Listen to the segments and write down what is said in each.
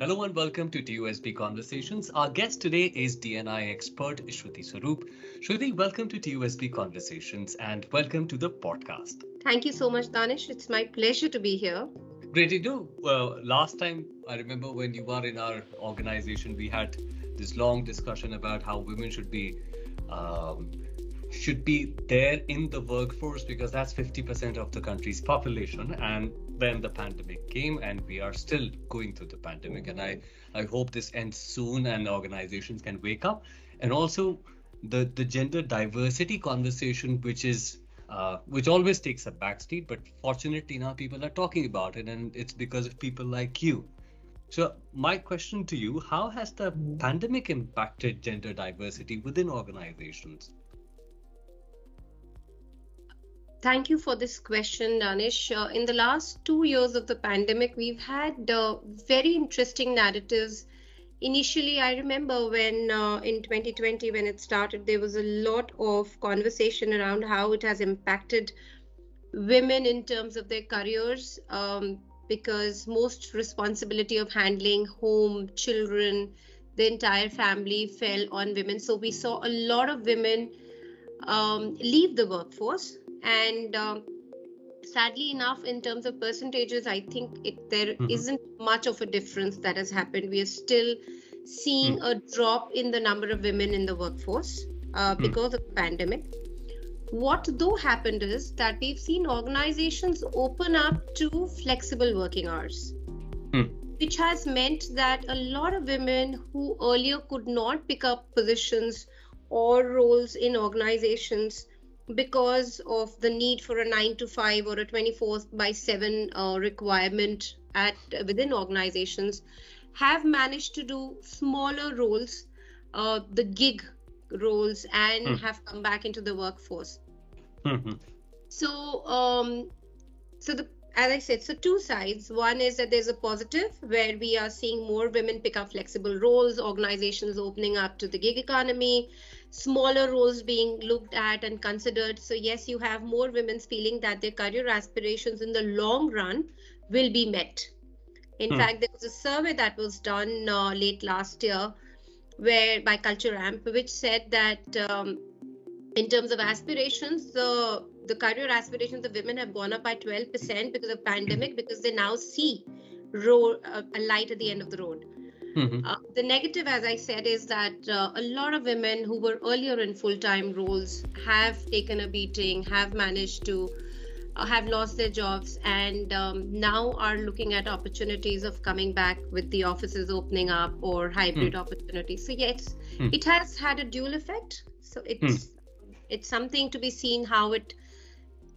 Hello and welcome to TOSB Conversations. Our guest today is D&I expert Shruti Swaroop. Shruti, welcome to TOSB Conversations and welcome to the podcast. Thank you so much, Danish. It's my pleasure to be here. Great to do. Well, last time I remember when you were in our organization, we had this long discussion about how women should be um, should be there in the workforce because that's 50% of the country's population and then the pandemic came and we are still going through the pandemic and i i hope this ends soon and organizations can wake up. And also the the gender diversity conversation which is uh, which always takes a backseat but fortunately now people are talking about it and it's because of people like you. So my question to you how has the pandemic impacted gender diversity within organizations Thank you for this question, Danish. Uh, in the last two years of the pandemic, we've had uh, very interesting narratives. Initially, I remember when uh, in 2020, when it started, there was a lot of conversation around how it has impacted women in terms of their careers, um, because most responsibility of handling home, children, the entire family fell on women. So we saw a lot of women um, leave the workforce and um, sadly enough in terms of percentages i think it, there mm-hmm. not much of a difference that has happened we are still seeing mm. a drop in the number of women in the workforce uh, mm. because of the pandemic what though happened is that we've seen organizations open up to flexible working hours mm. which has meant that a lot of women who earlier could not pick up positions or roles in organizations because of the need for a 9 to 5 or a 24 by 7 uh, requirement at within organizations have managed to do smaller roles uh, the gig roles and mm. have come back into the workforce mm-hmm. so um, so the as I said, so two sides. One is that there's a positive where we are seeing more women pick up flexible roles, organizations opening up to the gig economy, smaller roles being looked at and considered. So, yes, you have more women feeling that their career aspirations in the long run will be met. In hmm. fact, there was a survey that was done uh, late last year where by Culture Amp, which said that um, in terms of aspirations, the the career aspirations of women have gone up by 12% because of pandemic because they now see road, uh, a light at the end of the road. Mm-hmm. Uh, the negative, as I said, is that uh, a lot of women who were earlier in full time roles have taken a beating, have managed to uh, have lost their jobs, and um, now are looking at opportunities of coming back with the offices opening up or hybrid mm. opportunities. So, yes, mm. it has had a dual effect. So, it's mm. it's something to be seen how it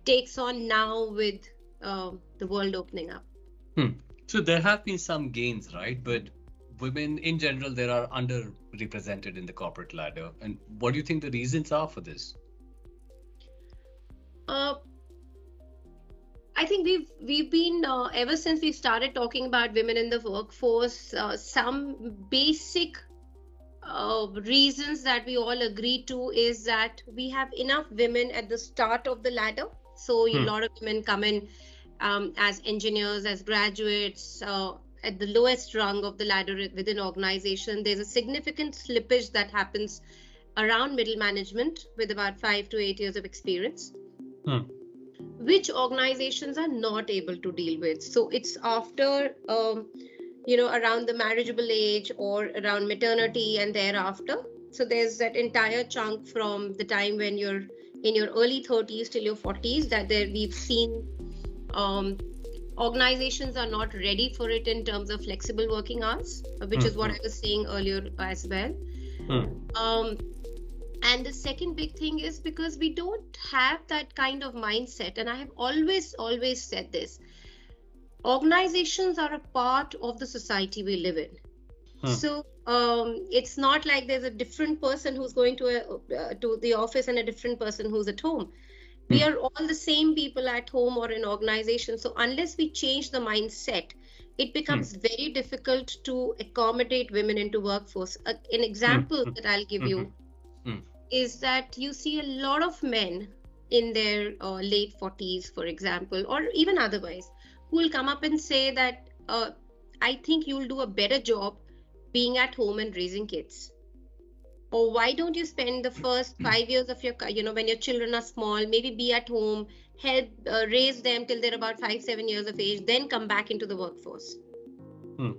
takes on now with uh, the world opening up. Hmm. So there have been some gains, right? But women in general, there are underrepresented in the corporate ladder. And what do you think the reasons are for this? Uh, I think we've we've been uh, ever since we started talking about women in the workforce. Uh, some basic uh, reasons that we all agree to is that we have enough women at the start of the ladder so hmm. a lot of women come in um, as engineers, as graduates, uh, at the lowest rung of the ladder within organization. There's a significant slippage that happens around middle management with about five to eight years of experience. Hmm. Which organizations are not able to deal with. So it's after, um, you know, around the marriageable age or around maternity and thereafter. So there's that entire chunk from the time when you're in your early 30s till your 40s that there we've seen um, organizations are not ready for it in terms of flexible working hours which mm-hmm. is what hmm. i was saying earlier as well mm. um, and the second big thing is because we don't have that kind of mindset and i have always always said this organizations are a part of the society we live in Hmm. So um, it's not like there's a different person who's going to a, uh, to the office and a different person who's at home. We hmm. are all the same people at home or in organization. So unless we change the mindset, it becomes hmm. very difficult to accommodate women into workforce. Uh, an example that I'll give you is that you see a lot of men in their uh, late 40s, for example, or even otherwise, who will come up and say that uh, I think you'll do a better job being at home and raising kids. Or why don't you spend the first five years of your, you know, when your children are small, maybe be at home, help uh, raise them till they're about five, seven years of age, then come back into the workforce? Hmm.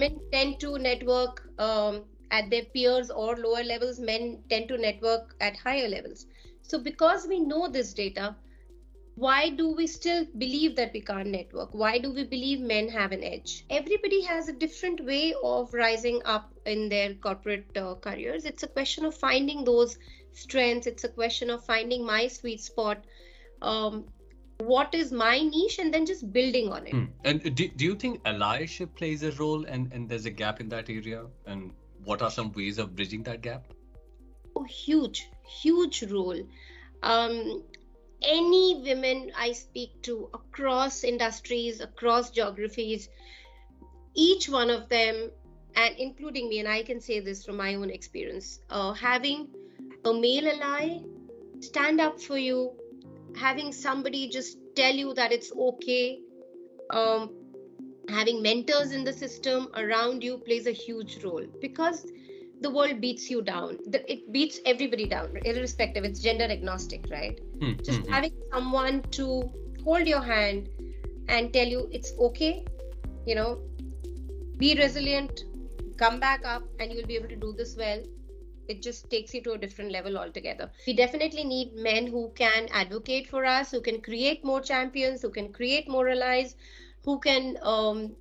Women tend to network um, at their peers or lower levels, men tend to network at higher levels. So, because we know this data, why do we still believe that we can't network? Why do we believe men have an edge? Everybody has a different way of rising up in their corporate uh, careers. It's a question of finding those strengths, it's a question of finding my sweet spot. Um, what is my niche and then just building on it. Hmm. And do, do you think allyship plays a role and, and there's a gap in that area? And what are some ways of bridging that gap? Oh, huge, huge role. Um, any women I speak to across industries, across geographies, each one of them, and including me, and I can say this from my own experience, uh, having a male ally stand up for you, having somebody just tell you that it's okay, um, having mentors in the system around you plays a huge role because the world beats you down. It beats everybody down, irrespective. It's gender agnostic, right? Mm-hmm. Just hmm. having someone to hold your hand and tell you it's okay, you know, be resilient, come back up, and you'll be able to do this well. It just takes you to a different level altogether. We definitely need men who can advocate for us, who can create more champions, who can create more allies, who can um,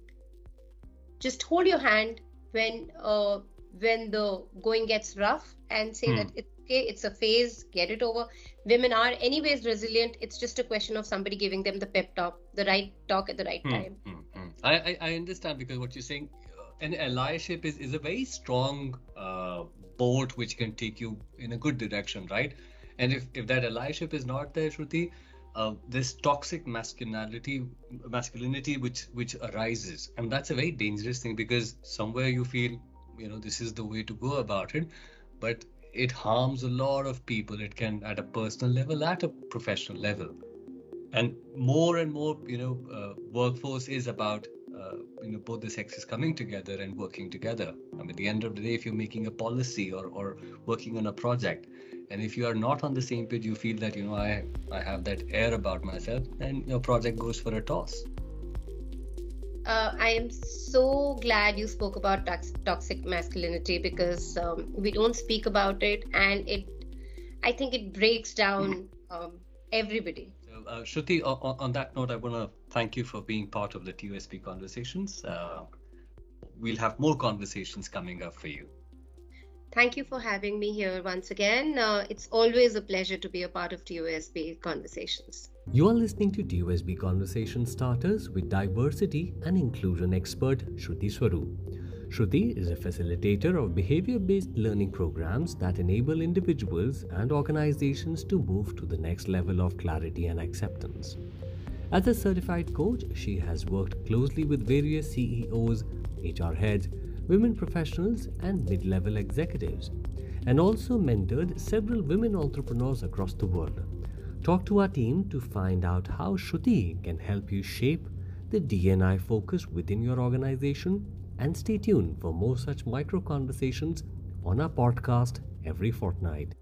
just hold your hand when uh, when the going gets rough and say hmm. that it's okay, it's a phase, get it over. Women are anyways resilient. It's just a question of somebody giving them the pep talk, the right talk at the right hmm. time. Hmm. hmm. I, I understand because what you're saying, uh, an allyship is, is a very strong uh, boat which can take you in a good direction, right? And if, if that allyship is not there, Shruti, uh, this toxic masculinity masculinity which which arises and that's a very dangerous thing because somewhere you feel you know this is the way to go about it but it harms a lot of people. It can at a personal level at a professional level. And more and more you know uh, workforce is about uh, you know both the sexes coming together and working together i mean at the end of the day if you're making a policy or, or working on a project and if you are not on the same page you feel that you know i i have that air about myself then your project goes for a toss uh, I am so glad you spoke about tox- toxic masculinity because um, we don't speak about it, and it, I think it breaks down um, everybody. So, uh, Shruti, on, on, that note, I want to thank you for being part of the TOSB conversations. Uh, we'll have more conversations coming up for you. Thank you for having me here once again. Uh, it's always a pleasure to be a part of TOSB conversations. You are listening to TOSB Conversation Starters with diversity and inclusion expert Shruti Swaroop. Shruti is a facilitator of behavior based learning programs that enable individuals and organizations to move to the next level of clarity and acceptance. As a certified coach, she has worked closely with various CEOs, HR heads, women professionals, and mid level executives, and also mentored several women entrepreneurs across the world. Talk to our team to find out how Shruti can help you shape the D&I focus within your organization and stay tuned for more such micro conversations on our podcast every fortnight.